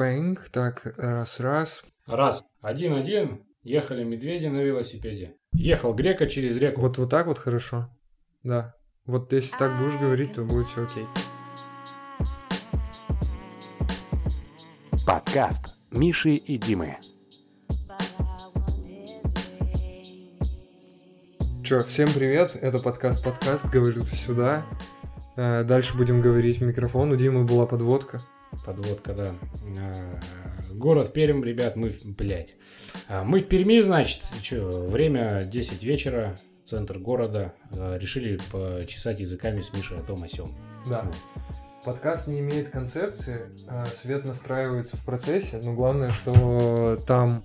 Пэнг, так, раз, раз. Раз. Один-один. Ехали медведи на велосипеде. Ехал грека через реку. Вот, вот так вот хорошо. Да. Вот если так будешь говорить, то будет все окей. Подкаст Миши и Димы. Че, всем привет, это подкаст «Подкаст», говорит сюда. Э, Дальше будем говорить в микрофон, у Димы была подводка. Подводка, да. А, Город Пермь, ребят, мы, блядь. А, Мы в Перми, значит, что, время 10 вечера, центр города. А, Решили почесать языками с Мишей о том о сём. Да. Подкаст не имеет концепции, свет настраивается в процессе, но главное, что там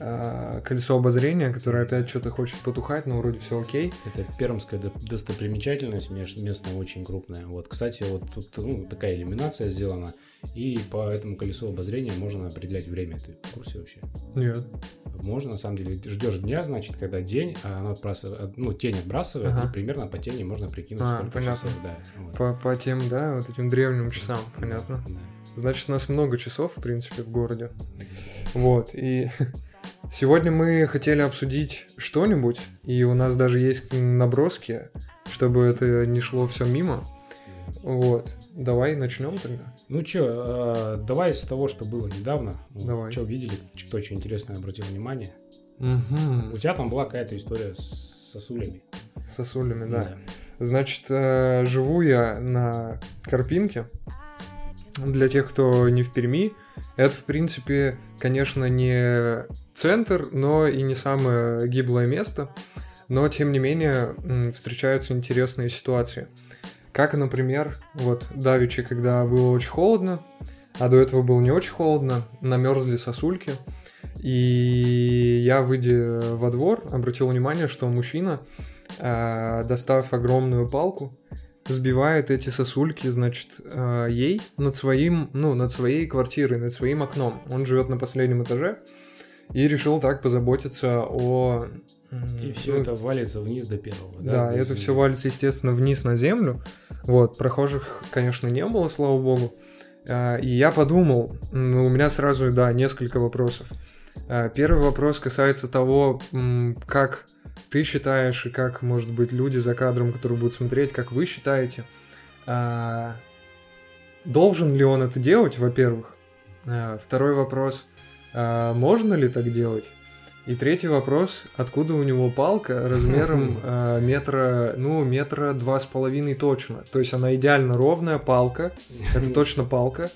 а, колесо обозрения, которое опять что-то хочет потухать, но вроде все окей. Это пермская до- достопримечательность местная очень крупная. Вот, кстати, вот тут ну, такая иллюминация сделана, и по этому колесу обозрения можно определять время. Ты в курсе вообще? Нет. Можно, на самом деле, ждешь дня, значит, когда день, а она отбрасывает, ну, тень отбрасывает, Ага. и примерно по тени можно прикинуть, А, сколько понятно. часов, да. вот. По, по тем, да, вот этим древним часам, понятно. Да. Значит, у нас много часов, в принципе, в городе. Вот, и сегодня мы хотели обсудить что-нибудь, и у нас даже есть наброски, чтобы это не шло все мимо. Вот, давай начнем тогда. Ну что, давай с того, что было недавно. Давай. Что видели, кто что интересное обратил внимание. У Угу. тебя там была какая-то история с сосулями. Сосулями, да. Значит, э, живу я на Карпинке. Для тех, кто не в Перми, это, в принципе, конечно, не центр, но и не самое гиблое место. Но, тем не менее, встречаются интересные ситуации. Как, например, вот давеча, когда было очень холодно, а до этого было не очень холодно, намерзли сосульки. И я, выйдя во двор, обратил внимание, что мужчина, э, достав огромную палку, сбивает эти сосульки, значит, э, ей над своим, ну, над своей квартирой, над своим окном. Он живет на последнем этаже и решил так позаботиться о... И все ну, это валится вниз до первого. да, без это все валится, естественно, вниз на землю. Вот, прохожих, конечно, не было, слава богу. А, И я подумал, м, у меня сразу, да, несколько вопросов. А, Первый вопрос касается того, как ты считаешь и как, может быть, люди за кадром, которые будут смотреть, как вы считаете, а, должен ли он это делать, во-первых? А, Второй вопрос, а, можно ли так делать? И третий вопрос, откуда у него палка размером э, метра, ну, метра два с половиной точно. То есть она идеально ровная палка, это точно палка.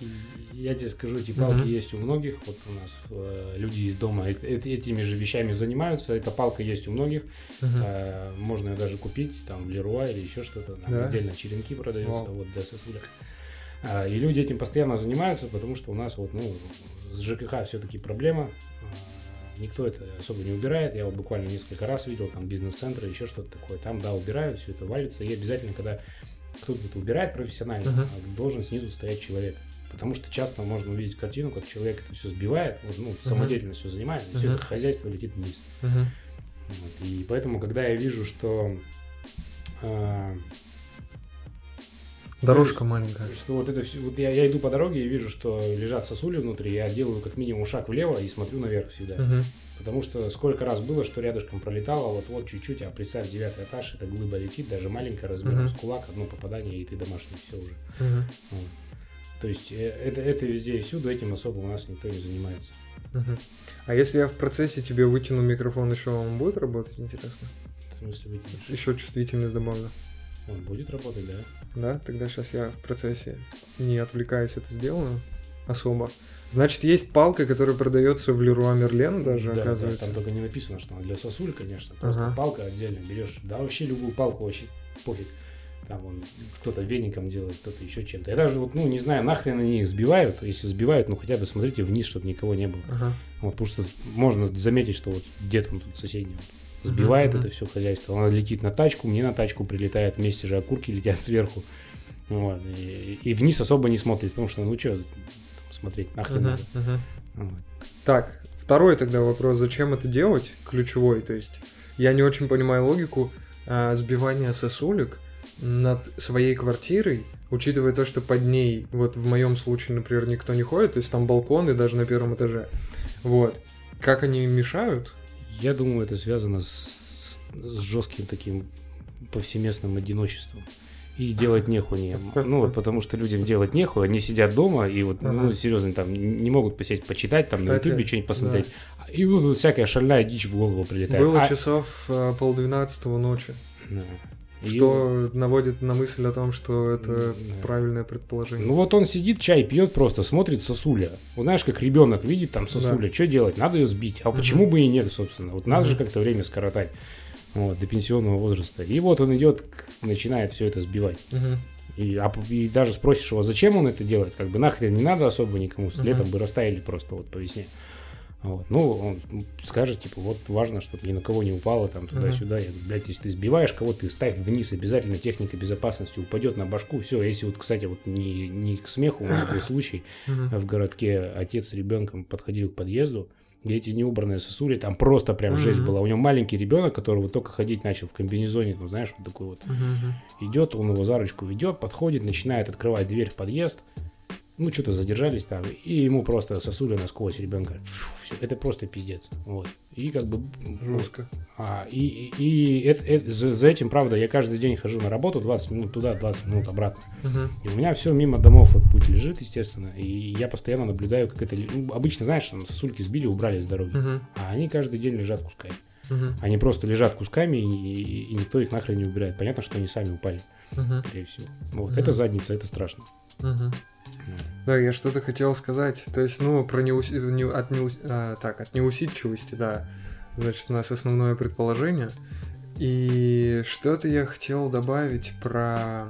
Я тебе скажу, эти палки есть у многих. Вот у нас э, люди из дома э- э- этими же вещами занимаются. Эта палка есть у многих. Мгм. Э, Можно ее даже купить там в Леруа или еще что-то. Там отдельно черенки продаются Вау. вот для сосулек. А, И люди этим постоянно занимаются, потому что у нас вот, ну, с ЖКХ все-таки проблема. А, Никто это особо не убирает. Я вот буквально несколько раз видел там бизнес-центры, еще что-то такое. Там, да, убирают, все это валится. И обязательно, когда кто-то это убирает профессионально, а, должен снизу стоять человек. Потому что часто можно увидеть картину, как человек это все сбивает, ну, самодеятельностью занимается, и все Мгм. это хозяйство летит вниз. Мгм. Вот, И поэтому, когда я вижу, что, э, Дорожка маленькая. что вот это все, вот я, я иду по дороге и вижу, что лежат сосули внутри, я делаю как минимум шаг влево и смотрю наверх всегда. Мгм. Потому что сколько раз было, что рядышком пролетало, вот-вот чуть-чуть, а представь, девятый этаж, эта глыба летит, даже маленькая размером Мгм. с кулак, одно попадание, и ты домашний, все уже. Мгм. Вот. То есть э, это, это везде и всюду, этим особо у нас никто не занимается. А если я в процессе тебе вытяну микрофон, еще он будет работать, интересно? В смысле, вытянешь? Еще чувствительность добавлю. Он будет работать, да? Да, тогда сейчас я в процессе, не отвлекаясь, это сделаю особо. Значит, есть палка, которая продается в Леруа Мерлен даже, Да, да, оказывается. там только не написано, что она для сосуль, конечно. Просто Ага. палка отдельно берешь. Да, вообще любую палку вообще пофиг. Там он кто-то веником делает, кто-то еще чем-то. Я даже вот, ну, не знаю, нахрен они их сбивают. Если сбивают, ну хотя бы смотрите вниз, чтобы никого не было. Ага. Вот, потому что можно заметить, что вот дед он тут соседний вот сбивает Мгм, это все хозяйство. Она летит на тачку, мне на тачку прилетает вместе же окурки летят сверху. Вот, и, и вниз особо не смотрит, потому что, ну что, смотреть нахрен Мгм, надо. мгм. Вот. Так, второй тогда вопрос, зачем это делать, ключевой, то есть я не очень понимаю логику а, сбивания сосулек над своей квартирой учитывая то, что под ней, вот в моем случае, например, никто не ходит, то есть там балконы даже на первом этаже. Вот. Как они мешают? Я думаю, это связано с, с жестким таким повсеместным одиночеством. И делать нехуй Ну вот потому что людям делать нехуй, они сидят дома и вот, ага. ну, серьезно, там не могут посесть, почитать, там Кстати, на ютубе что-нибудь посмотреть. Да. И вот всякая шальная дичь в голову прилетает. Было а... часов э, полдвенадцатого ночи. Да. Что и... наводит на мысль о том, что это да. правильное предположение. Ну вот он сидит, чай пьет, просто смотрит сосуля. Вот знаешь, как ребенок видит там сосуля, да. что делать? Надо ее сбить. А угу. почему бы и нет, собственно? Вот надо угу. же как-то время скоротать вот, до пенсионного возраста. И вот он идет, начинает все это сбивать. Угу. И, а, и даже спросишь его, зачем он это делает, как бы нахрен не надо особо никому, с летом бы растаяли просто вот по весне. Вот. Ну, он скажет, типа, вот важно, чтобы ни на кого не упало там туда-сюда. Я говорю, блядь, если ты сбиваешь кого-то, ставь вниз, обязательно техника безопасности упадет на башку. Все, если вот, кстати, вот не, не к смеху, у нас был случай, в городке отец с ребенком подходил к подъезду, где эти неубранные сосули, там просто прям жесть была. У него маленький ребенок, который вот только ходить начал в комбинезоне, там, знаешь, вот такой вот. Идет, он его за ручку ведет, подходит, начинает открывать дверь в подъезд, ну, что-то задержались там, и ему просто сосули насквозь ребенка. Все, это просто пиздец. Вот. И как бы... Жестко. А, и и, и это, это, за, за этим, правда, я каждый день хожу на работу, 20 минут туда, 20 минут обратно. Угу. И у меня все мимо домов вот путь лежит, естественно, и я постоянно наблюдаю, как это... Ну, обычно, знаешь, там сосульки сбили, убрали с дороги, угу. а они каждый день лежат кусками. Угу. Они просто лежат кусками, и, и, и никто их нахрен не убирает. Понятно, что они сами упали, угу. скорее всего. Вот. Угу. Это задница, это страшно. Угу. Да, я что-то хотел сказать. То есть, ну, про неус... не... от, неус... а, так, от неусидчивости, да. Значит, у нас основное предположение. И что-то я хотел добавить про...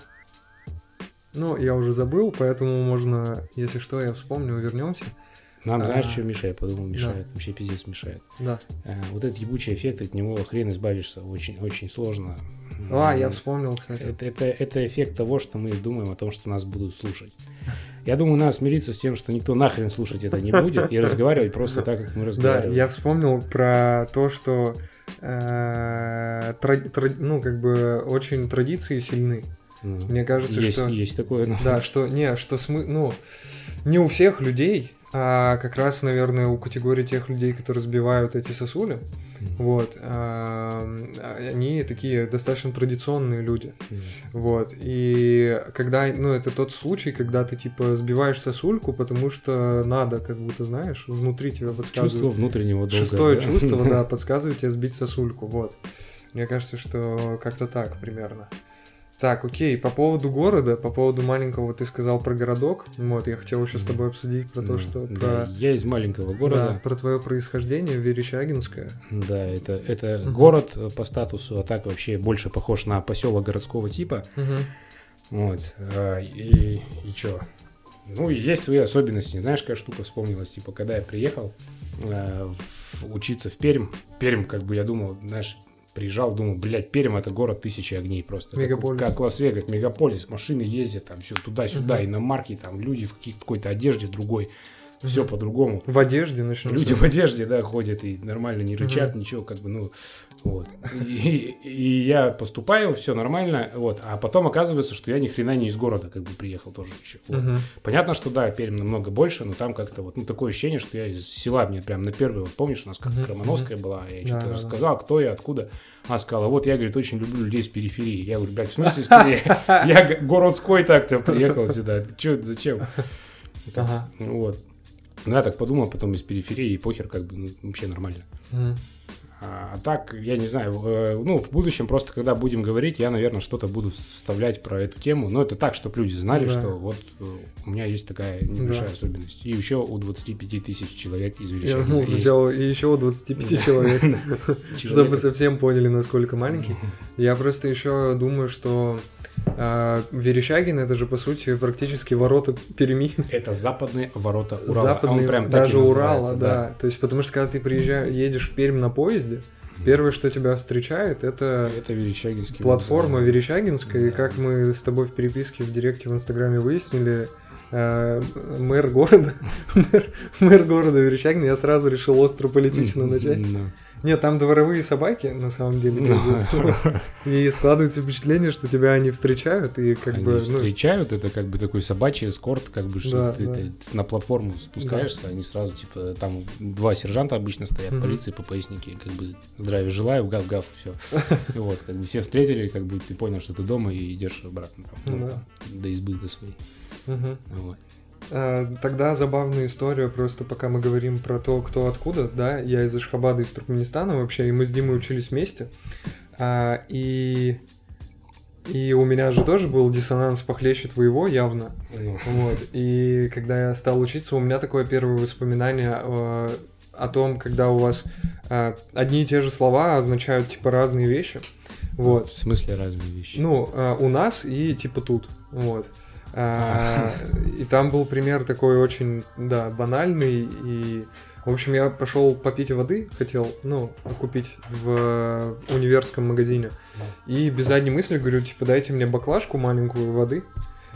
Ну, я уже забыл, поэтому можно, если что, я вспомню, вернемся. Нам, а, знаешь, что мешает? Подумал, мешает. Да. Вообще пиздец мешает. Да. А, вот этот ебучий эффект, от него хрен избавишься. Очень, очень сложно. А, я вспомнил, кстати. Это, это, это эффект того, что мы думаем о том, что нас будут слушать. Я думаю, надо смириться с тем, что никто нахрен слушать это не будет, и разговаривать просто так, как мы разговариваем. Да, я вспомнил про то, что э, ну, как бы очень традиции сильны. Мне кажется, есть, что... Есть такое. Но... Да, что... Не, что смы... Ну, не у всех людей а как раз, наверное, у категории тех людей, которые сбивают эти сосули, mm-hmm. вот, а, они такие достаточно традиционные люди, mm-hmm. вот, и когда, ну, это тот случай, когда ты, типа, сбиваешь сосульку, потому что надо, как будто, знаешь, внутри тебя подсказывает. Чувство внутреннего долга. Шестое да? чувство, да, подсказывает тебе сбить сосульку, вот. Мне кажется, что как-то так примерно. Так, окей, по поводу города, по поводу маленького ты сказал про городок. Вот, я хотел еще с тобой обсудить про то, что... Да, про... я из маленького города. Да, про твое происхождение, Верещагинское. Да, это, это угу. город по статусу, а так вообще больше похож на поселок городского типа. Угу. Вот, а, и, и что? Ну, есть свои особенности. Знаешь, какая штука вспомнилась? Типа, когда я приехал э, учиться в Пермь, Пермь, как бы я думал, знаешь, приезжал, думал, блядь, Пермь это город тысячи огней просто. Мегаполис. Как, как Лас-Вегас, мегаполис, машины ездят там все туда-сюда, угу. иномарки, там люди в какой-то одежде другой. Все по-другому. В одежде начнем. Люди в одежде, да, ходят и нормально не рычат, угу. ничего, как бы, ну, вот. И, и я поступаю, все нормально, вот. А потом оказывается, что я ни хрена не из города, как бы приехал тоже еще. Вот. Угу. Понятно, что да, Пермь намного больше, но там как-то вот, ну, такое ощущение, что я из села, мне прям на первый, вот помнишь, у нас как угу. Романовская была, я что-то да, рассказал, кто я, откуда. Она сказала, вот я, говорит, очень люблю людей с периферии. Я говорю, блядь, в смысле с периферии? Я городской так-то приехал сюда. Че, зачем? Ага. Вот. Ну, я так подумал, потом из периферии, и похер, как бы, ну, вообще нормально. Mm. А, так, я не знаю, э, ну, в будущем просто, когда будем говорить, я, наверное, что-то буду вставлять про эту тему. Но это так, чтобы люди знали, да. что вот э, у меня есть такая небольшая да. особенность. И еще у 25 тысяч человек из Я думал, сначала и еще у 25 человек. Чтобы совсем поняли, насколько маленький. Я просто еще думаю, что а, Верещагин это же по сути практически ворота Перми. Это западные ворота Урала. Западные, а он прям даже Урала, да. То есть потому что когда ты приезжаешь, едешь в Пермь на поезде, Первое, что тебя встречает, это, это Верещагинский платформа. Верещагинская. Да. И как мы с тобой в переписке в директе в Инстаграме выяснили, мэр города, мэр, мэр города Верещагин, я сразу решил остро политично начать. Ну. Нет, там дворовые собаки, на самом деле. Ну. ходят. И складывается впечатление, что тебя они встречают, и как Они бы... ну, встречают, это как бы такой собачий эскорт, как бы, что Да, ты, да. ты на платформу спускаешься, они сразу, типа, там два сержанта обычно стоят, Мгм. полиции, ППСники, как бы, здравия желаю, гав-гав, все. Вот, как бы все встретили, как бы ты понял, что ты дома и идешь обратно там, ну, Да. там, до избы до своей. Мгм. Вот. А, Тогда забавная история, просто пока мы говорим про то, кто откуда, да, я из Ашхабада, из Туркменистана вообще, и мы с Димой учились вместе, А, и, и у меня же тоже был диссонанс похлеще твоего явно, Ну, вот, и когда я стал учиться, у меня такое первое воспоминание э, о том, когда у вас одни и те же слова означают, типа, разные вещи, вот, В смысле разные вещи? ну, у нас и типа тут, вот. А, И там был пример такой очень, да, банальный. И, в общем, я пошел попить воды, хотел, ну, купить в универском магазине. И без задней мысли говорю, типа, дайте мне баклажку маленькую воды.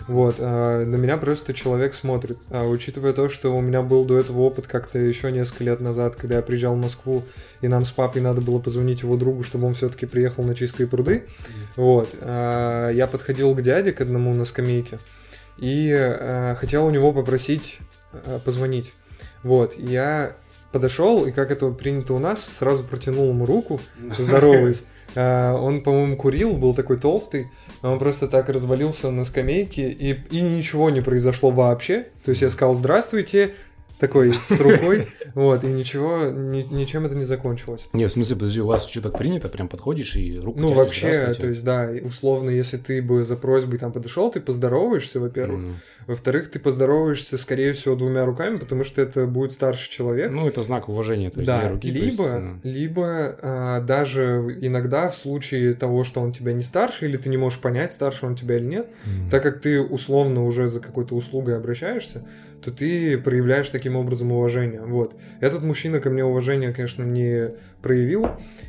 Вот, а на меня просто человек смотрит. А учитывая то, что у меня был до этого опыт как-то еще несколько лет назад, когда я приезжал в Москву, и нам с папой надо было позвонить его другу, чтобы он все-таки приехал на чистые пруды. Вот, а, я подходил к дяде, к одному на скамейке, и а, хотел у него попросить а, позвонить. Вот, я подошел, и как это принято у нас, сразу протянул ему руку, здороваясь. А, Он, по-моему, курил, был такой толстый. а Он просто так развалился на скамейке, и, и ничего не произошло вообще. То есть я сказал «Здравствуйте», такой с рукой, вот, и ничего, ни- ничем это не закончилось. Не, в смысле, подожди, у вас что так принято, прям подходишь и руку Ну, тянешь, вообще, то есть, да, условно, если ты бы за просьбой там подошел, ты поздороваешься, во-первых. Мгм. Во-вторых, ты поздороваешься, скорее всего, двумя руками, потому что это будет старший человек. Ну, это знак уважения, то есть да, две руки. то есть, либо, ну, либо а, даже иногда в случае того, что он тебя не старше, или ты не можешь понять, старше он тебя или нет, м. так как ты условно уже за какой-то услугой обращаешься, то ты проявляешь таким образом уважение. Вот. Этот мужчина ко мне уважения, конечно, не проявил,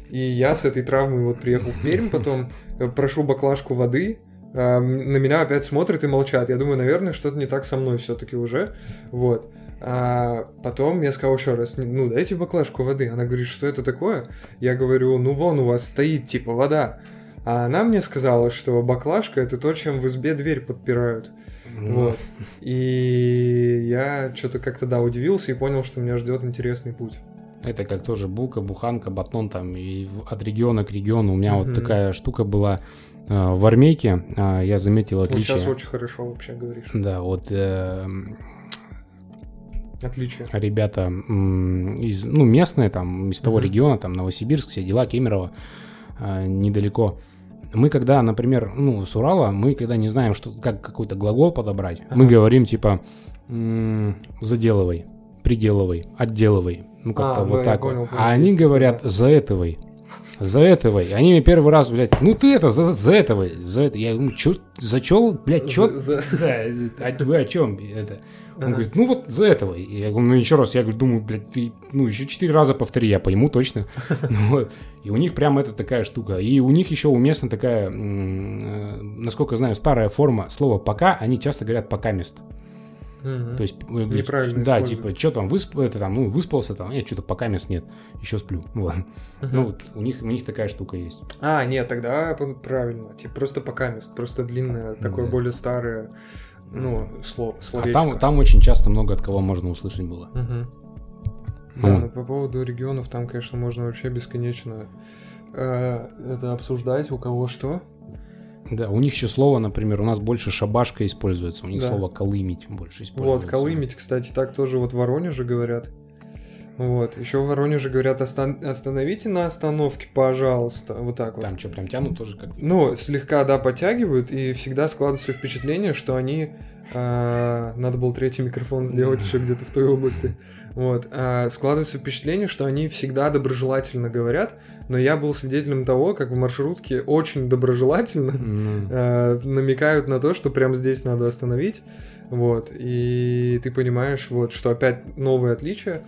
и я с этой травмой вот приехал в Пермь, потом э, прошу баклажку воды, м- на меня опять смотрят и молчат. Я думаю, наверное, что-то не так со мной все-таки уже. Вот. А потом я сказал еще раз, ну, дайте баклажку воды. Она говорит, что это такое? Я говорю, ну, вон у вас стоит, типа, вода. А она мне сказала, что баклажка это то, чем в избе дверь подпирают. Ну, Вот. И я что-то как-то, да, удивился и понял, что меня ждет интересный путь. Это как тоже булка, буханка, батон там и от региона к региону. У меня Мгм. вот такая штука была э, в армейке. а, Я заметил Вот отличие. сейчас очень хорошо вообще говоришь. Да, вот э, Отличие. ребята из, ну, местные, там, из того Мгм. региона, там, Новосибирск, все дела, Кемерово, а, недалеко. Мы когда, например, ну, с Урала, мы когда не знаем, что, как какой-то глагол подобрать, мы Ага. говорим, типа, заделывай, приделывай, отделывай. Ну, как-то А, вот да, так вот. понял, А они говорят, такое. заэтывай. Заэтывай. Они мне первый раз, блядь, ну ты это, за, заэтывай. За это. Я думаю, чё, за чё, блядь, чё? За- за- Да, а вы о чем это? Он Ага. говорит, ну вот за этого. И я говорю, ну еще раз, я говорю, думаю, блядь, ты, ну еще четыре раза повтори, я пойму точно. Ну вот. И у них прям это такая штука. И у них еще уместна такая, э, насколько знаю, старая форма слова «пока», они часто говорят «пока мест». То есть, э, Неправильно да, типа, что там, высп... это, там, ну, выспался, там, нет, что-то пока мест нет, еще сплю. Вот. Ну, вот у них, у них такая штука есть. А, нет, тогда п- правильно. Типа просто покамест, просто длинное, такое Да. более старое, ну, слово, А словечко. там, там очень часто много от кого можно услышать было. Ну. Да, но по поводу регионов там, конечно, можно вообще бесконечно э, это обсуждать, у кого что. Да, у них еще слово, например, у нас больше шабашка используется, у них Да. слово колымить больше Вот, используется. колымить, кстати, так тоже вот в Воронеже говорят. Вот, еще в Воронеже говорят, «Остан- остановите на остановке, пожалуйста, вот так вот. Там что, прям тянут тоже как... Ну, слегка, да, подтягивают, и всегда складывается впечатление, что они... а, надо было третий микрофон сделать еще где-то в той области. Вот. а, складывается впечатление, что они всегда доброжелательно говорят, но я был свидетелем того, как в маршрутке очень доброжелательно а, намекают на то, что прямо здесь надо остановить. Вот. И ты понимаешь, вот, что опять новые отличия,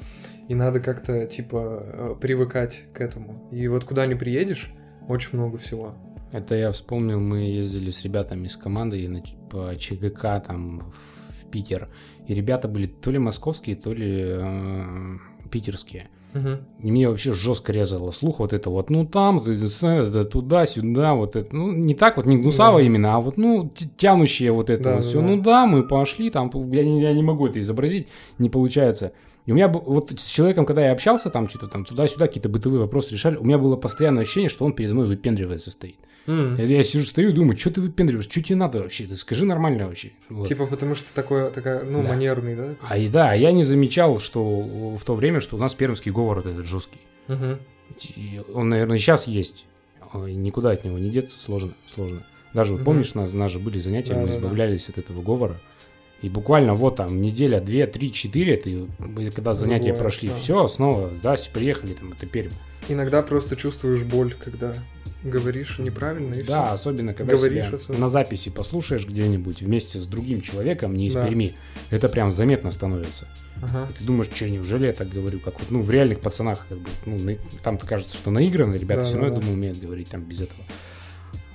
и надо как-то, типа, э, привыкать к этому. И вот куда ни приедешь, очень много всего. Это я вспомнил, мы ездили с ребятами из команды по ЧГК там в Питер. И ребята были то ли московские, то ли э, питерские. Мгм. И мне вообще жестко резало слух вот это вот, ну там, туда-сюда, вот это, ну не так вот, не гнусаво Да. именно, а вот, ну, тянущее вот это Да, вот да, все. да. Ну да, мы пошли, там, я я не могу это изобразить, не получается. И у меня вот с человеком, когда я общался, там что-то там туда-сюда, какие-то бытовые вопросы решали, у меня было постоянное ощущение, что он передо мной выпендривается стоит. М. Я, сижу, стою и думаю, что ты выпендриваешь, что тебе надо вообще, ты скажи нормально вообще. Вот. Типа потому что такой, такая, ну, Да. манерный, да? А и да, я не замечал, что в то время, что у нас пермский говор вот этот жесткий. И Он, наверное, сейчас есть. Никуда от него не деться, сложно, сложно. Даже вот Мгм. помнишь, у нас, у нас же были занятия, мы Да-да-да. избавлялись от этого говора. И буквально вот там неделя, две, три, четыре, ты, когда занятия Забываешь, прошли, да. все, снова, здрасте, приехали, там, это Пермь. Иногда просто чувствуешь боль, когда говоришь неправильно и Да, всё. особенно когда Говоришь себя особенно. на записи послушаешь где-нибудь вместе с другим человеком, не из Да. Перми, это прям заметно становится. Ага. И ты думаешь, что, неужели я так говорю, как вот, ну, в реальных пацанах, как бы, ну, там-то кажется, что наиграно, ребята Да, все да, равно, я да. думаю, умеют говорить там без этого.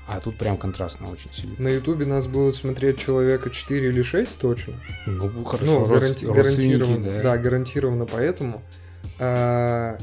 А тут прям контрастно очень сильно. На Ютубе нас будут смотреть человека 4 или 6 точно. Ну, хорошо, ну, гаранти- гарантированно. да. Да. гарантированно поэтому. А,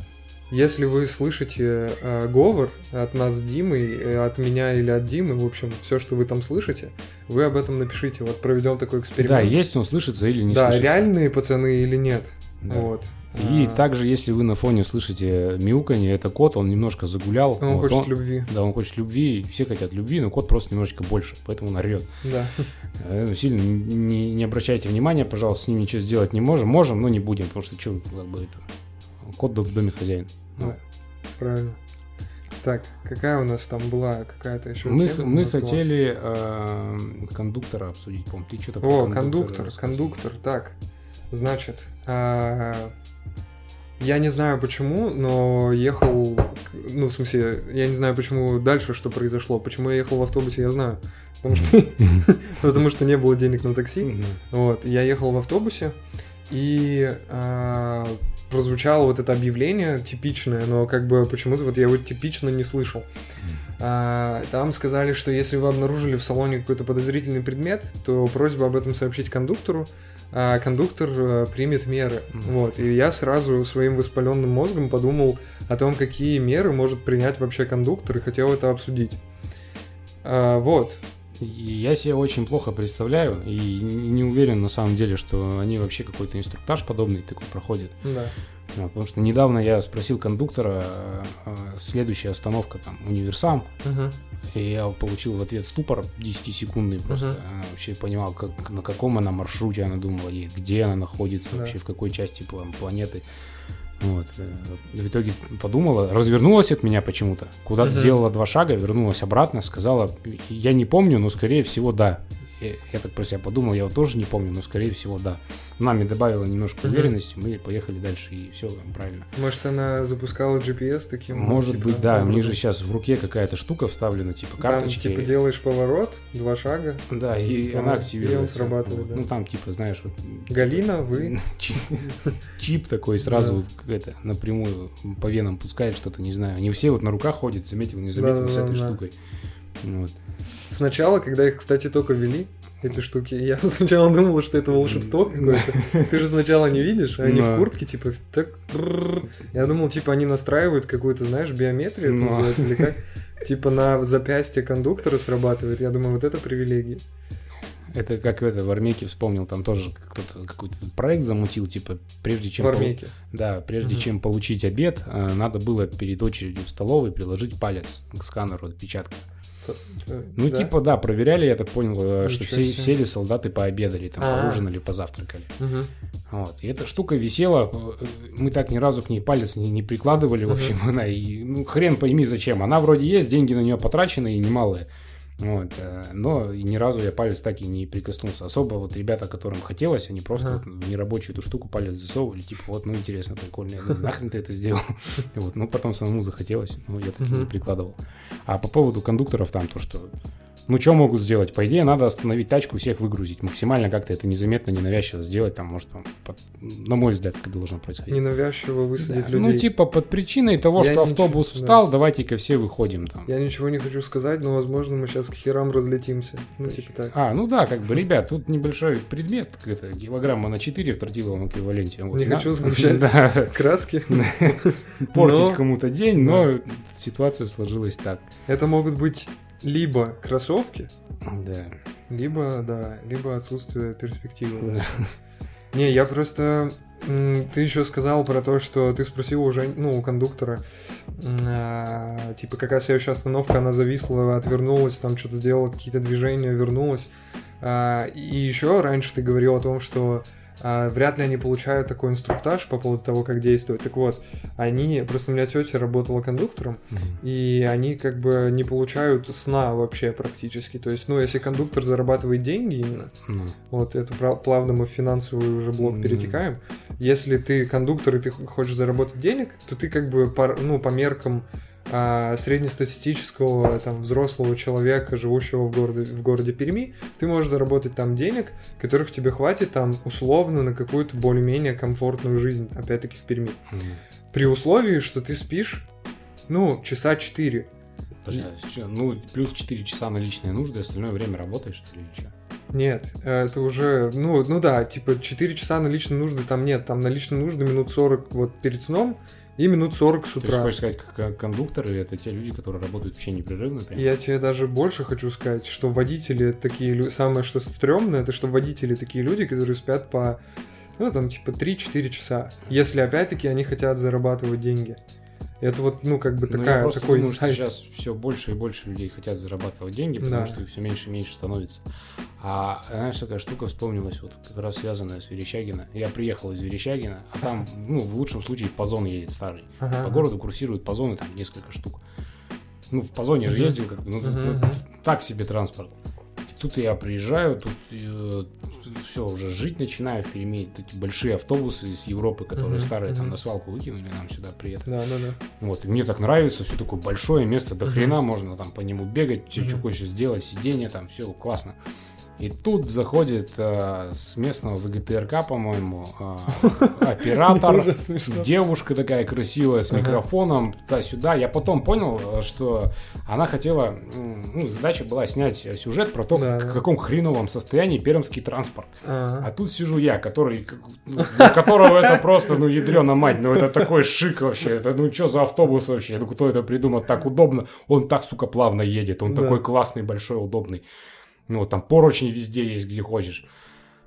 если вы слышите а, говор от нас с Димой, э, от меня или от Димы, в общем, все, что вы там слышите, вы об этом напишите. Вот проведем такой эксперимент. Да, есть он слышится или не да, слышится. реальные пацаны или нет. Да. Вот. И А, также, если вы на фоне слышите мяуканье, это кот, он немножко загулял. Он вот хочет любви. Да, он хочет любви, все хотят любви, но кот просто немножечко больше, поэтому он орет. Да. Э, Сильно не, не обращайте внимания, пожалуйста, с ним ничего сделать не можем. Можем, но не будем, потому что что, как бы это... Кот в доме хозяин. Ну, Да. Правильно. Так, какая у нас там была какая-то еще Мы, тема мы была? хотели э, кондуктора обсудить, по ты что-то О, кондуктор, кондуктор, так. Значит, а, я не знаю почему, но ехал, ну, в смысле, я не знаю почему дальше, что произошло. Почему я ехал в автобусе, я знаю. Потому что, потому что не было денег на такси. Вот, я ехал в автобусе, и а, прозвучало вот это объявление типичное, но как бы почему-то вот я его типично не слышал. А, там сказали, что если вы обнаружили в салоне какой-то подозрительный предмет, то просьба об этом сообщить кондуктору, а кондуктор э, примет меры. Вот, и я сразу своим воспаленным мозгом подумал о том, какие меры может принять вообще кондуктор, и хотел это обсудить. А, вот, Я себе очень плохо представляю и не уверен на самом деле, что они вообще какой-то инструктаж подобный такой проходят. да. Вот, потому что недавно я спросил кондуктора, э, э, следующая остановка там универсам, Мгм. и я получил в ответ ступор 10-секундный просто. Мгм. Она вообще понимал, как, на каком она маршруте она думала едет, где она находится, Да. вообще в какой части пла- планеты. Вот. э, В итоге подумала, развернулась от меня почему-то, куда-то Мгм. сделала два шага, вернулась обратно, сказала, я не помню, но скорее всего да. Я, так про себя подумал, я вот тоже не помню, но скорее всего да. Она мне добавила немножко уверенности, мы поехали дальше, и все правильно. Может, она запускала GPS таким? Может типа, быть, да, у них образом? же сейчас в руке какая-то штука вставлена, типа Там, карточки. типа, делаешь поворот, два шага. Да, и она и он активируется. срабатывает, Вот. да. Ну там типа, знаешь, вот. Галина, вы? Чип, такой сразу это напрямую по венам пускает что-то, не знаю. Они все вот на руках ходят, заметил, не заметил с этой штукой. Вот. Сначала, когда их, кстати, только ввели, эти штуки, я сначала думал, что это волшебство какое-то. Ты же сначала не видишь, а они в куртке, типа, так... Я думал, типа, они настраивают какую-то, знаешь, биометрию, это Ну. называется, или как? Типа на запястье кондуктора срабатывает. Я думаю, вот это привилегия. Это как это в Армейке вспомнил, там тоже кто-то какой-то проект замутил, типа, прежде чем... В пол- армейке. Да, прежде Мгм. чем получить обед, э, надо было перед очередью в столовой приложить палец к сканеру отпечатка. Ну, Да? типа, да, проверяли, я так понял, э, что Ничего все, себе. все ли солдаты пообедали, там, А. поужинали, позавтракали. Мгм. Вот. И эта штука висела, э, мы так ни разу к ней палец не, не прикладывали, в Мгм. общем, она и, ну, хрен пойми зачем. Она вроде есть, деньги на нее потрачены и немалые. Вот, э, но и ни разу я палец так и не прикоснулся. Особо вот ребята, которым хотелось, они просто Ага. вот в нерабочую эту штуку палец засовывали, типа, вот, ну, интересно, прикольно. Я думаю, нахрен ты это сделал? И Вот, ну, потом самому захотелось, но я так и не прикладывал. А по поводу кондукторов там то, что ну, что могут сделать? По идее, надо остановить тачку, всех выгрузить. Максимально как-то это незаметно, ненавязчиво сделать. Там, может, там, под- на мой взгляд, это должно происходить. Ненавязчиво высадить Да, людей. Ну, типа, под причиной того, Я что ничего- автобус да. встал, давайте-ка все выходим там. Я ничего не хочу сказать, но, возможно, мы сейчас к херам разлетимся. Ну, типа так. А, ну да, как бы, ребят, тут небольшой предмет, это килограмма на 4 в тротиловом эквиваленте. Вот, Не на- хочу сгущать Да, краски. портить кому-то день, но ситуация сложилась так. Это могут быть либо кроссовки, Да. либо, да, либо отсутствие перспективы. Не, я просто... Ты еще сказал про то, что ты спросил уже, ну, у кондуктора, а, типа, какая следующая остановка, она зависла, отвернулась, там что-то сделала, какие-то движения, вернулась. А, И еще раньше ты говорил о том, что а, вряд ли они получают такой инструктаж по поводу того, как действовать. Так вот, они... Просто у меня тетя работала кондуктором, и они как бы не получают сна вообще практически. То есть, ну, если кондуктор зарабатывает деньги именно, Ну, вот это плавно мы в финансовый уже блок Мгм. перетекаем. Если ты кондуктор и ты хочешь заработать денег, то ты как бы по, ну, по меркам а, среднестатистического там, взрослого человека, живущего в городе, в городе Перми, ты можешь заработать там денег, которых тебе хватит там условно на какую-то более-менее комфортную жизнь, опять-таки в Перми. м. При условии, что ты спишь, ну, часа 4. Подожди, а ну, плюс 4 часа на личные нужды, остальное время работаешь, что ли, или что? Нет, это уже, ну, ну да, типа 4 часа на личные нужды там нет, там на личные нужды минут 40 вот перед сном и минут 40 с Ты утра. хочешь сказать, как кондукторы, это те люди, которые работают вообще непрерывно прям? Я тебе даже больше хочу сказать, что водители такие люди, самое что стрёмное, это что водители такие люди, которые спят по, ну там типа 3-4 часа, если опять-таки они хотят зарабатывать деньги. Это вот, ну, как бы Ну, я такая, просто такой думаю, что сейчас все больше и больше людей хотят зарабатывать деньги, потому Да. что их все меньше и меньше становится. А знаешь, такая штука вспомнилась, вот как раз связанная с Верещагина. Я приехал из Верещагина, а там, ну, в лучшем случае, Позон едет старый. Ага. По городу курсируют Позоны, там несколько штук. Ну, в Позоне же ездил, как бы, ну, мгм. так себе транспорт. Тут я приезжаю, тут все, уже жить начинаю в Перми. Эти большие автобусы из Европы, которые Мгм, старые там мгм. на свалку выкинули нам сюда при этом. Да, да, да. Вот, и мне так нравится, все такое большое место, до Мгм. хрена можно там по нему бегать, все, что Мгм. хочешь сделать, сиденье там, все классно. И тут заходит э, с местного ВГТРК, по-моему, э, оператор, девушка такая красивая с микрофоном, туда-сюда. Я потом понял, э, что она хотела, ну, задача была снять сюжет про то, Да, в каком хреновом состоянии пермский транспорт. Ага. А тут сижу я, который, ну, которого это просто, ну, ядрена мать, ну, это такой шик вообще, это, ну, что за автобус вообще, ну, кто это придумал, так удобно, он так, сука, плавно едет, он такой классный, большой, удобный, ну, вот там поручни везде есть, где хочешь.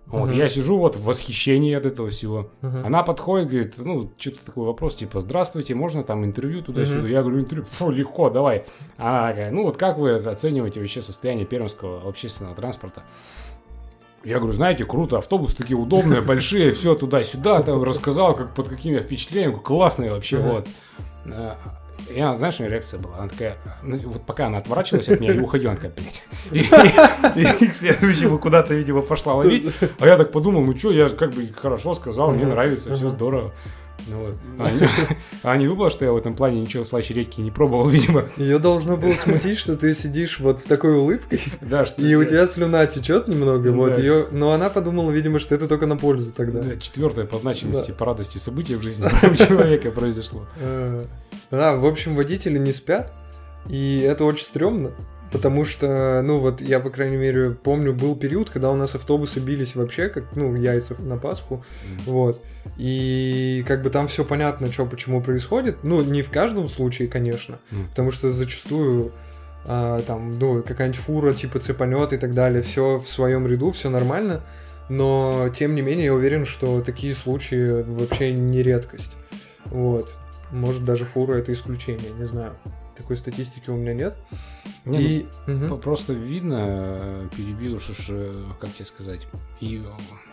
Вот, Мгм. я сижу вот в восхищении от этого всего. Мгм. Она подходит, говорит, ну, что-то такой вопрос, типа, здравствуйте, можно там интервью туда-сюда? Мгм. Я говорю, интервью, фу, легко, давай. Она такая, ну, вот как вы оцениваете вообще состояние пермского общественного транспорта? Я говорю, знаете, круто, автобусы такие удобные, большие, все туда-сюда, там рассказал, как под какими впечатлениями, классные вообще, вот. И она, знаешь, у нее реакция была? Она такая, ну, вот пока она отворачивалась от меня и уходила, она такая, блядь. И, и к следующему куда-то, видимо, пошла ловить. А я так подумал, ну что, я же как бы хорошо сказал, мне нравится, все здорово. Ну вот. А не- А не думала, что я в этом плане ничего слаще редьки не пробовал, видимо. Ее должно было смутить, что ты сидишь вот с такой улыбкой, Да, что и у тебя слюна течет немного, Да. вот ее, но она подумала, видимо, что это только на пользу тогда. Да, Четвертое по значимости, Да. по радости события в жизни человека произошло. Да, в общем, водители не спят, и это очень стрёмно, потому что, ну вот, я, по крайней мере, помню, был период, когда у нас автобусы бились вообще, как, ну, яйца на Пасху, вот, и как бы там все понятно, что почему происходит, ну, не в каждом случае, конечно, потому что зачастую а, там, ну, какая-нибудь фура, типа цепанет и так далее, все в своем ряду, все нормально, но, тем не менее, я уверен, что такие случаи вообще не редкость, вот. Может, даже фура это исключение, не знаю. Такой статистики у меня нет. Не, и... ну. П- Просто видно, э, перебил, что э, как тебе сказать, и э,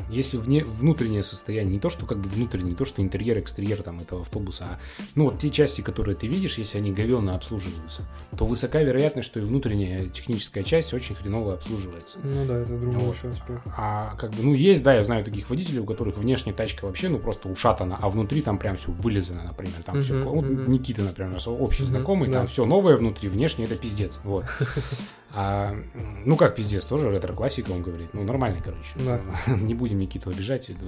если вне, внутреннее состояние, не то, что как бы внутреннее, не то, что интерьер, экстерьер там этого автобуса, а ну вот те части, которые ты видишь, если они говенно обслуживаются, то высока вероятность, что и внутренняя техническая часть очень хреново обслуживается. Ну да, это другой Вот. аспект. А как бы, ну, есть, да, я знаю таких водителей, у которых внешняя тачка вообще, ну, просто ушатана, а внутри там прям все вылезано, например. Там Мгм, все, вот мгм. Никита, например, наш общий Мгм, знакомый, да. там все новое внутри, внешне это пиздец. Вот. А, ну, как пиздец, тоже ретро-классика, он говорит. Ну, нормальный, короче. Да. Не будем Никиту обижать. это.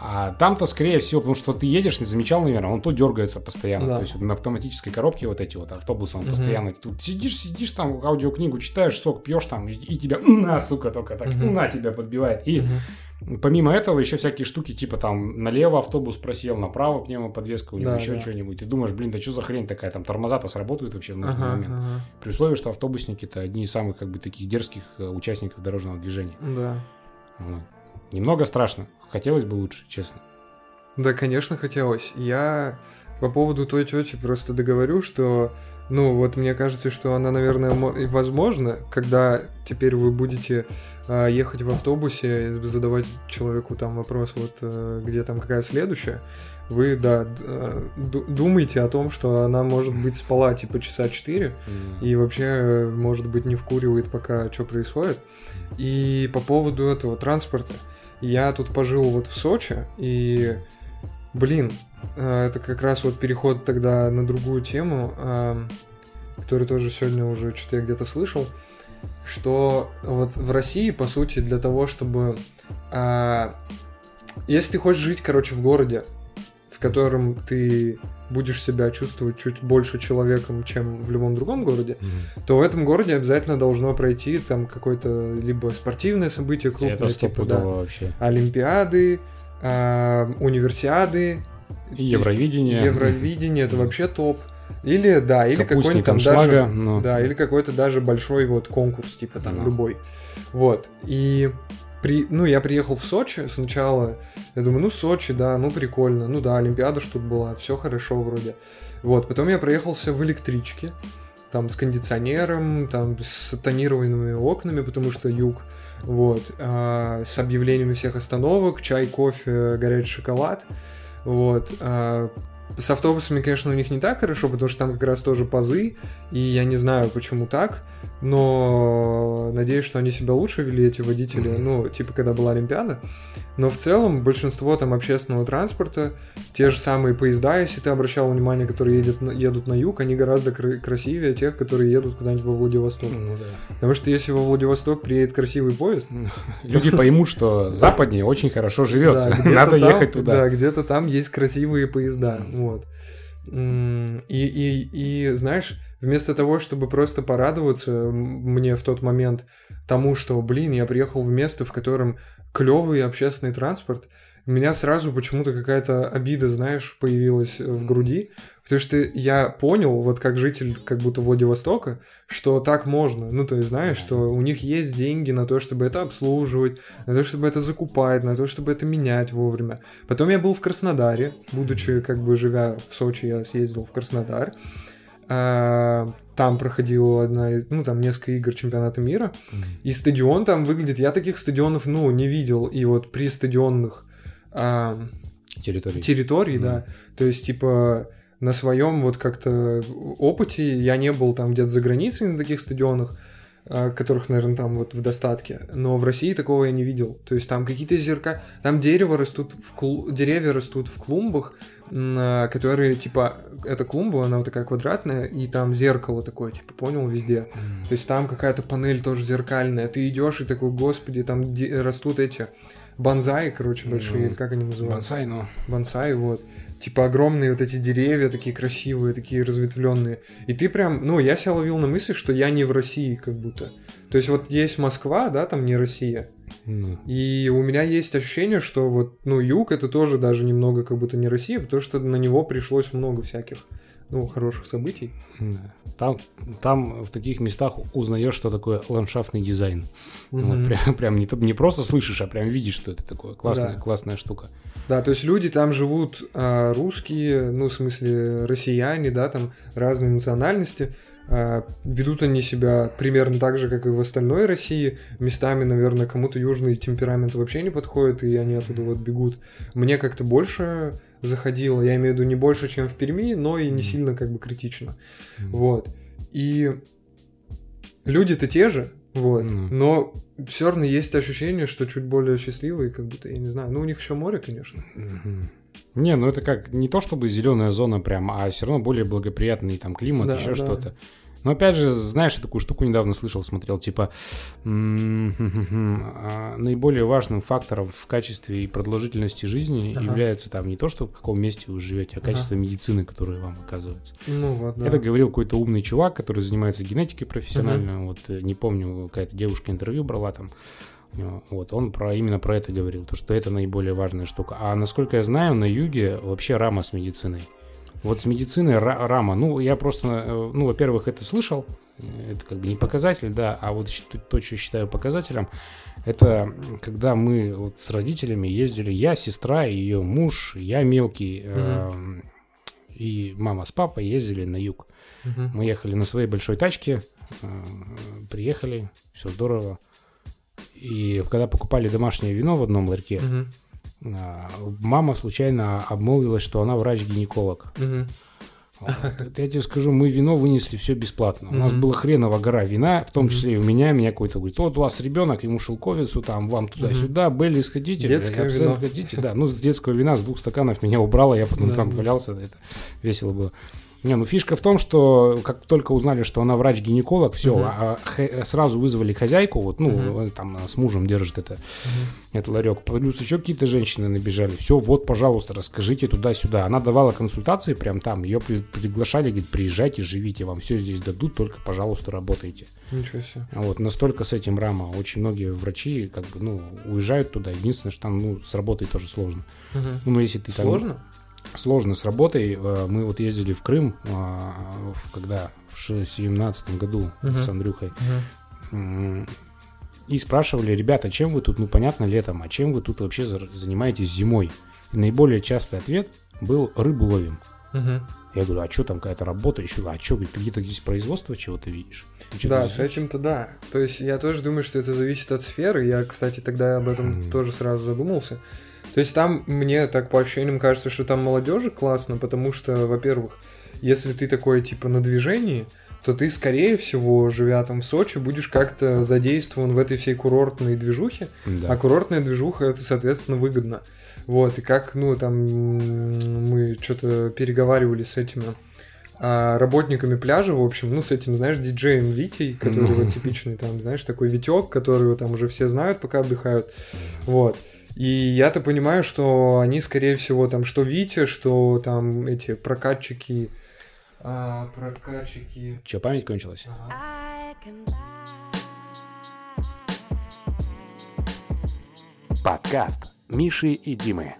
А там-то, скорее всего, потому что ты едешь, не замечал, наверное, он то дергается постоянно. Да. То есть на автоматической коробке вот эти вот автобусы, он Мгм. постоянно. Тут сидишь, сидишь там, аудиокнигу читаешь, сок пьешь там, и, и тебя, на, сука, только так, Мгм. на тебя подбивает. И Мгм. помимо этого еще всякие штуки, типа там налево автобус просел, направо пневмоподвеска у него, Да, еще да. что-нибудь. Ты думаешь, блин, да что за хрень такая, там тормоза-то сработают вообще в нужный Ага, момент. ага. При условии, что автобусники это одни из самых как бы таких дерзких э, участников дорожного движения. Да. Вот. Немного страшно. Хотелось бы лучше, честно. Да, конечно, хотелось. Я по поводу той тети просто договорю, что, ну, вот мне кажется, что она, наверное, возможно, когда теперь вы будете а, ехать в автобусе и задавать человеку там вопрос, вот э, где там какая следующая, вы, да, э, ду- думаете о том, что она, может быть, спала типа часа 4, и вообще, э, может быть, не вкуривает пока, что происходит. И по поводу этого транспорта, я тут пожил вот в Сочи, и, блин, э, это как раз вот переход тогда на другую тему, э, которую тоже сегодня уже что-то я где-то слышал, что вот в России, по сути, для того, чтобы... а, если ты хочешь жить, короче, в городе, в котором ты будешь себя чувствовать чуть больше человеком, чем в любом другом городе, то в этом городе обязательно должно пройти там какое-то либо спортивное событие крупное, это типа да, вообще. Олимпиады, а, универсиады, Евровидение. Евровидение, это вообще топ. Или, да, или какой-нибудь там даже... ну. Да, или какой-то даже большой вот конкурс, типа там Ну. любой. Вот. И при, ну, я приехал в Сочи сначала, я думаю, ну, Сочи, да, ну, прикольно, ну, да, Олимпиада что тут была, все хорошо вроде. Вот, потом я проехался в электричке, там, с кондиционером, там, с тонированными окнами, потому что юг, вот, а, с объявлениями всех остановок, чай, кофе, горячий шоколад, вот, а, с автобусами, конечно, у них не так хорошо, потому что там как раз тоже пазы, и я не знаю, почему так, но надеюсь, что они себя лучше вели, эти водители, ну, типа, когда была Олимпиада. Но в целом большинство там общественного транспорта, те же самые поезда, если ты обращал внимание, которые едет на- едут на юг, они гораздо кра- красивее тех, которые едут куда-нибудь во Владивосток. Ну да. Потому что если во Владивосток приедет красивый поезд, Люди поймут, что западнее очень хорошо живется. Надо ехать туда. Да, где-то там есть красивые поезда. Вот. И, и, и, знаешь, вместо того, чтобы просто порадоваться мне в тот момент тому, что, блин, я приехал в место, в котором клевый общественный транспорт, у меня сразу почему-то какая-то обида, знаешь, появилась в груди, потому что я понял, вот как житель как будто Владивостока, что так можно. Ну, то есть, знаешь, что у них есть деньги на то, чтобы это обслуживать, на то, чтобы это закупать, на то, чтобы это менять вовремя. Потом я был в Краснодаре, будучи как бы живя в Сочи, я съездил в Краснодар. А, Там проходила одна из, ну, там несколько игр чемпионата мира. И стадион там выглядит, я таких стадионов, ну, не видел. И вот при стадионных а, Территории. территорий, да, то есть, типа, на своем вот как-то опыте я не был там где-то за границей на таких стадионах, а, которых, наверное, там вот в достатке, но в России такого я не видел. То есть там какие-то зерка, там дерево растут в клу... деревья растут в клумбах, а, которые, типа, эта клумба, она вот такая квадратная, и там зеркало такое, типа, понял, везде. То есть там какая-то панель тоже зеркальная. Ты идешь и такой, господи, там де- растут эти бонзаи, короче, большие, Ну, как они называются? Бонсай, ну. Бонсай, вот. Типа огромные вот эти деревья, такие красивые, такие разветвленные. И ты прям, ну, я себя ловил на мысли, что я не в России, как будто. То есть вот есть Москва, да, там не Россия. Ну. И у меня есть ощущение, что вот, ну, юг это тоже даже немного как будто не Россия, потому что на него пришлось много всяких, ну, хороших событий. Там, там в таких местах узнаешь, что такое ландшафтный дизайн. Вот Мгм. прям, прям не, не просто слышишь, а прям видишь, что это такое. Классная, Да. классная штука. Да, то есть люди там живут а, русские, ну, в смысле, россияне, да, там разные национальности. А, ведут они себя примерно так же, как и в остальной России. Местами, наверное, кому-то южный темперамент вообще не подходит, и они оттуда вот бегут. Мне как-то больше заходило, я имею в виду не больше, чем в Перми, но и не сильно как бы критично. Мгм. Вот. И люди-то те же, вот, Мгм. но все равно есть ощущение, что чуть более счастливые, как будто, я не знаю. Ну, у них еще море, конечно. Не, ну это как не то чтобы зеленая зона прям, а все равно более благоприятный там климат, Да, еще да. что-то. Но опять же, знаешь, я такую штуку недавно слышал, смотрел, типа а, наиболее важным фактором в качестве и продолжительности жизни Ага. является там не то, что в каком месте вы живете, а качество медицины, которое вам оказывается. Ну вот, да. Это говорил какой-то умный чувак, который занимается генетикой профессионально. Вот э, не помню, какая-то девушка интервью брала там. Вот, он про, именно про это говорил, то, что это наиболее важная штука. А насколько я знаю, на юге вообще рама с медициной. Вот с медициной ра- рама, ну, я просто, э, ну, во-первых, это слышал, э, это как бы не показатель, да, а вот то, что считаю показателем, это когда мы вот с родителями ездили, я, сестра, ее муж, я мелкий, эм, и мама с папой ездили на юг. Мгм. Мы ехали на своей большой тачке, э, приехали, все здорово. И когда покупали домашнее вино в одном ларьке, Мгм. А, мама случайно обмолвилась, что она врач-гинеколог. Вот. Я тебе скажу, мы вино вынесли все бесплатно. У нас была хренова гора вина, в том числе и у меня. Меня какой-то говорит, вот у вас ребенок, ему шелковицу, там, вам туда-сюда, Белли сходите. Детское вино. хотите? Да, ну, с детского вина с двух стаканов меня убрало, я потом там валялся, это весело было. Не, ну фишка в том, что как только узнали, что она врач-гинеколог, все, Мгм. сразу вызвали хозяйку, вот, ну, э, там с мужем держит это, Мгм. этот ларек. Плюс еще какие-то женщины набежали. Все, вот, пожалуйста, расскажите туда-сюда. Она давала консультации прям там. Ее при- приглашали, говорит, приезжайте, живите, вам все здесь дадут, только, пожалуйста, работайте. Ничего себе. А Вот, настолько с этим рама. Очень многие врачи, как бы, ну, уезжают туда. Единственное, что там, ну, с работой тоже сложно. Мгм. Ну, если ты там... Сложно? С работой. Э, Мы вот ездили в Крым, а, в- когда в 17 году Мгм. с Андрюхой. М, И спрашивали, ребята, чем вы тут, ну понятно, летом, а чем вы тут вообще за- занимаетесь зимой? И наиболее частый ответ был рыбу ловим. Мгм. Я говорю, а что там какая-то работа еще? А что, ты где-то здесь производство чего-то видишь? Ты Да, с этим-то да. То есть я тоже думаю, что это зависит от сферы. Я, кстати, тогда об этом Мгм. тоже сразу задумался. То есть там мне так по ощущениям кажется, что там молодежи классно, потому что, во-первых, если ты такой типа на движении, то ты, скорее всего, живя там в Сочи, будешь как-то задействован в этой всей курортной движухе, Да. а курортная движуха это, соответственно, выгодно. Вот, и как, ну, там мы что-то переговаривали с этими а, работниками пляжа, в общем, ну, с этим, знаешь, диджеем Витей, который Ну. вот типичный там, знаешь, такой Витек, которого там уже все знают, пока отдыхают. Вот. И я-то понимаю, что они, скорее всего, там, что Витя, что там эти прокатчики... а, прокатчики... Че, память кончилась? Ага. Подкаст Миши и Димы.